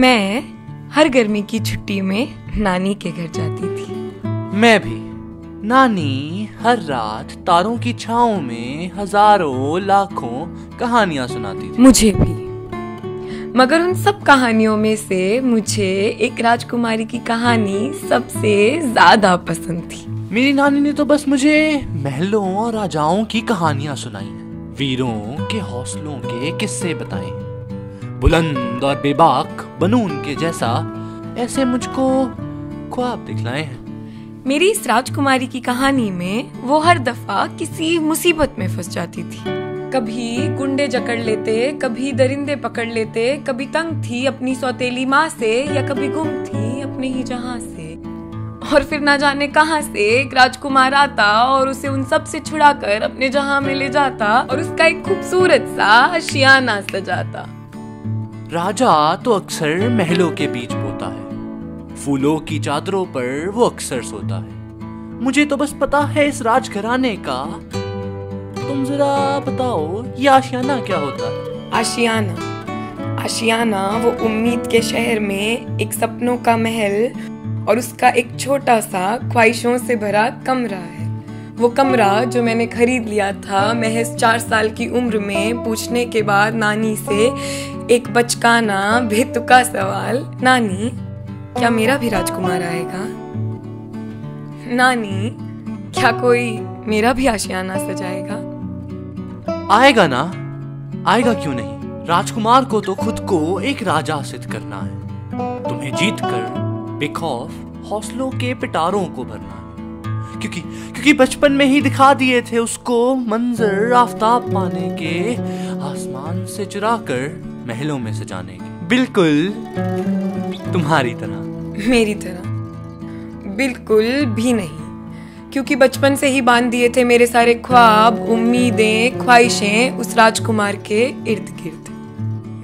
मैं हर गर्मी की छुट्टी में नानी के घर जाती थी। मैं भी। नानी हर रात तारों की छाओ में हज़ारों लाखों कहानियाँ सुनाती थी। मुझे भी। मगर उन सब कहानियों में से मुझे एक राजकुमारी की कहानी सबसे ज़्यादा पसंद थी। मेरी नानी ने तो बस मुझे महलों और राजाओं की कहानियाँ सुनाई वीरों के हौसलों के किस्से बताए। बुलंद और बेबाक बनून के जैसा, ऐसे मुझको ख्वाब दिखलाए हैं। मेरी इस राजकुमारी की कहानी में वो हर दफ़ा किसी मुसीबत में फंस जाती थी। कभी गुंडे जकड़ लेते, कभी दरिंदे पकड़ लेते, कभी तंग थी अपनी सौतेली माँ से, या कभी गुम थी अपने ही जहाँ से। और फिर ना जाने कहाँ से एक राजकुमार आता और उसे उन सबसे छुड़ाकर अपने जहाँ में ले जाता और उसका एक खूबसूरत सा आशियाना सजाता। राजा तो अक्सर महलों के बीच बोता है। फूलों की चादरों पर वो अक्सर सोता है। मुझे तो बस पता है इस राजघराने का। तुम जरा बताओ, ये आशियाना क्या होता है? आशियाना। आशियाना वो उम्मीद के शहर में एक सपनों का महल और उसका एक छोटा सा ख्वाहिशों से भरा कमरा है। वो कमरा जो मैंने खरीद लिया था महज चार साल की उम्र में, पूछने के बाद नानी से एक बचकाना बेतुका सवाल। नानी, क्या मेरा भी राजकुमार आएगा? नानी, क्या कोई मेरा भी आशियाना सजाएगा? आएगा ना? आएगा क्यों नहीं? राजकुमार को तो खुद को एक राजा सिद्ध करना है। तुम्हें जीत कर बेखौफ हौसलों के पिटारों को भरना है। क्योंकि क्योंकि बचपन में ही दिखा दिए थे उसको मंजर, आफ्ताब पाने के आसमान से चुरा कर महलों में सजाने के बिल्कुल। तुम्हारी तरह। मेरी तरह? बिल्कुल भी नहीं। क्योंकि बचपन से ही बाँध दिए थे मेरे सारे ख्वाब उम्मीदें ख्वाहिशें उस राजकुमार के इर्द गिर्द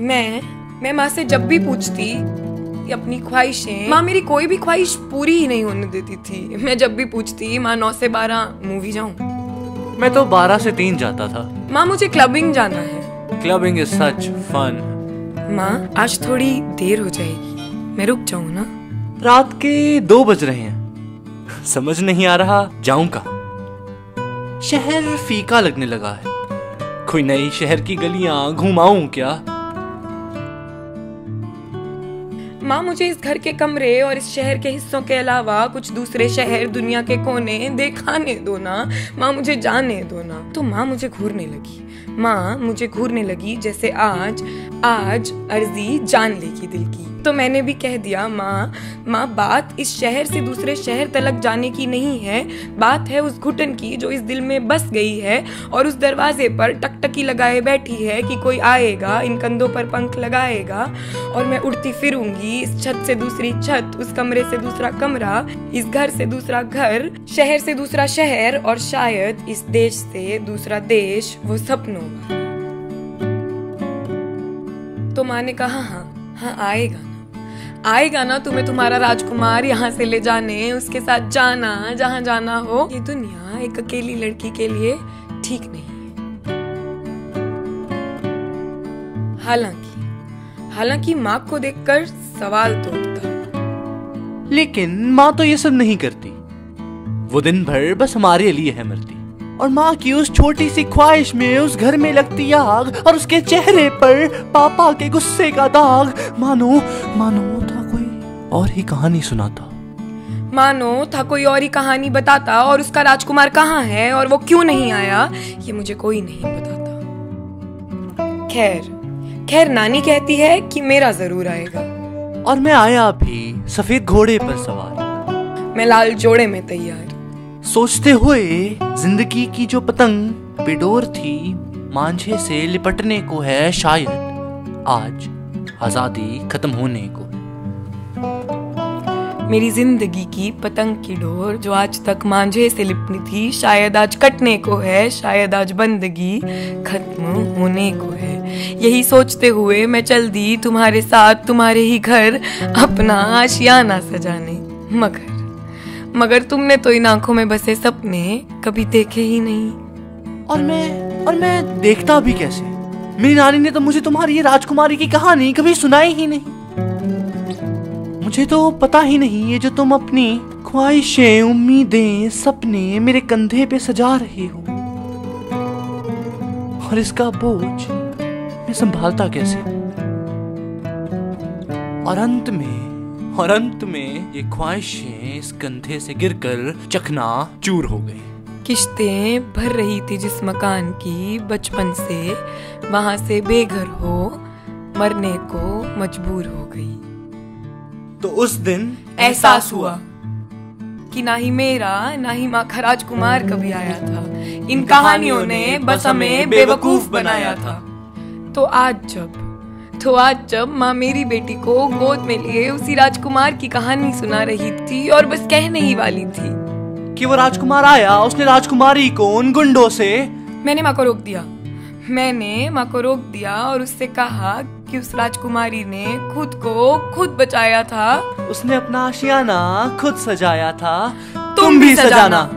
मैं मैं माँ से जब भी पूछती अपनी ख्वाहिशें माँ मेरी कोई भी ख्वाहिश पूरी ही नहीं होने देती थी। मैं जब भी पूछती माँ नौ से बारह मूवी जाऊँ? मैं तो बारह से तीन जाता था। माँ मुझे क्लबिंग जाना है। Clubbing is such fun. माँ आज थोड़ी देर हो जाएगी। मैं रुक जाऊँ ना? रात के दो बज रहे हैं। समझ नहीं आ रहा जाऊँ का शहर फीका लगने लगा है। कोई नई शहर की गलियाँ घुमाऊं क्या? माँ मुझे इस घर के कमरे और इस शहर के हिस्सों के अलावा कुछ दूसरे शहर दुनिया के कोने दिखाने दो ना। माँ मुझे जाने दो ना। तो माँ मुझे घूरने लगी। माँ मुझे घूरने लगी, जैसे आज आज अर्जी जान लेगी दिल की। तो मैंने भी कह दिया, माँ माँ, बात इस शहर से दूसरे शहर तलक जाने की नहीं है। बात है उस घुटन की जो इस दिल में बस गई है और उस दरवाजे पर टकटकी लगाए बैठी है कि कोई आएगा, इन कंधों पर पंख लगाएगा और मैं उड़ती फिरूँगी। इस छत से दूसरी छत, उस कमरे से दूसरा कमरा, इस घर से दूसरा घर, शहर से दूसरा शहर और शायद इस देश से दूसरा देश, वो सपनों तो माँ ने कहा हाँ हाँ आएगा ना। आएगा ना तुम्हें तुम्हारा राजकुमार यहाँ से ले जाने, उसके साथ जाना, जहाँ जाना हो। ये दुनिया एक अकेली लड़की के लिए ठीक नहीं है। हालाँकि हालाँकि माँ को देखकर सवाल तो उठता लेकिन माँ तो ये सब नहीं करती। वो दिन भर बस हमारे लिए है मरती। और माँ की उस छोटी सी ख्वाहिश में उस घर में लगती आग और उसके चेहरे पर पापा के गुस्से का दाग। मानो मानो था कोई और ही कहानी सुनाता। मानो था कोई और ही कहानी बताता और उसका राजकुमार कहाँ है और वो क्यों नहीं आया ये मुझे कोई नहीं बताता। खैर खैर नानी कहती है कि मेरा ज़रूर आएगा। और मैं आया भी सफ़ेद घोड़े पर सवार। मैं लाल जोड़े में तैयार। सोचते हुए ज़िंदगी की जो पतंग बेडोर थी, मांझे से लिपटने को है शायद। आज आज़ादी खत्म होने को। मेरी ज़िंदगी की पतंग की डोर जो आज तक मांझे से लिपनी थी, शायद आज कटने को है, शायद आज बंदगी खत्म होने को है। यही सोचते हुए मैं चल दी तुम्हारे साथ, तुम्हारे ही घर, अपना आशियाना सजाने। मगर मगर तुमने तो इन आँखों में बसे सपने कभी देखे ही नहीं। और मैं और मैं देखता भी कैसे? मेरी नानी ने तो मुझे तुम्हारी राजकुमारी की कहानी कभी सुनाई ही नहीं। मुझे तो पता ही नहीं ये जो तुम अपनी ख्वाहिशें, उम्मीदें, सपने मेरे कंधे पे सजा रहे हो। और इसका बोझ मैं संभालता कैसे? और अंत में और अंत में ये ख्वाहिशें इस कंधे से गिरकर चकना चूर हो गई। किश्तें भर रही थी जिस मकान की बचपन से वहाँ से बेघर हो मरने को मजबूर हो गई। तो उस दिन एहसास हुआ। कि ना ही मेरा ना ही माखा राजकुमार कभी आया था। इन कहानियों ने बस हमें बेवकूफ़ बनाया था। तो आज जब तो आज जब माँ मेरी बेटी को गोद में लिए उसी राजकुमार की कहानी सुना रही थी और बस कहने ही वाली थी। कि वो राजकुमार आया उसने राजकुमारी को उन गुंडों से मैंने माँ को रोक दिया। मैंने माँ को रोक दिया और उससे कहा कि उस राजकुमारी ने खुद को खुद बचाया था। उसने अपना आशियाना खुद सजाया था। तुम तुम भी सजाना, सजाना।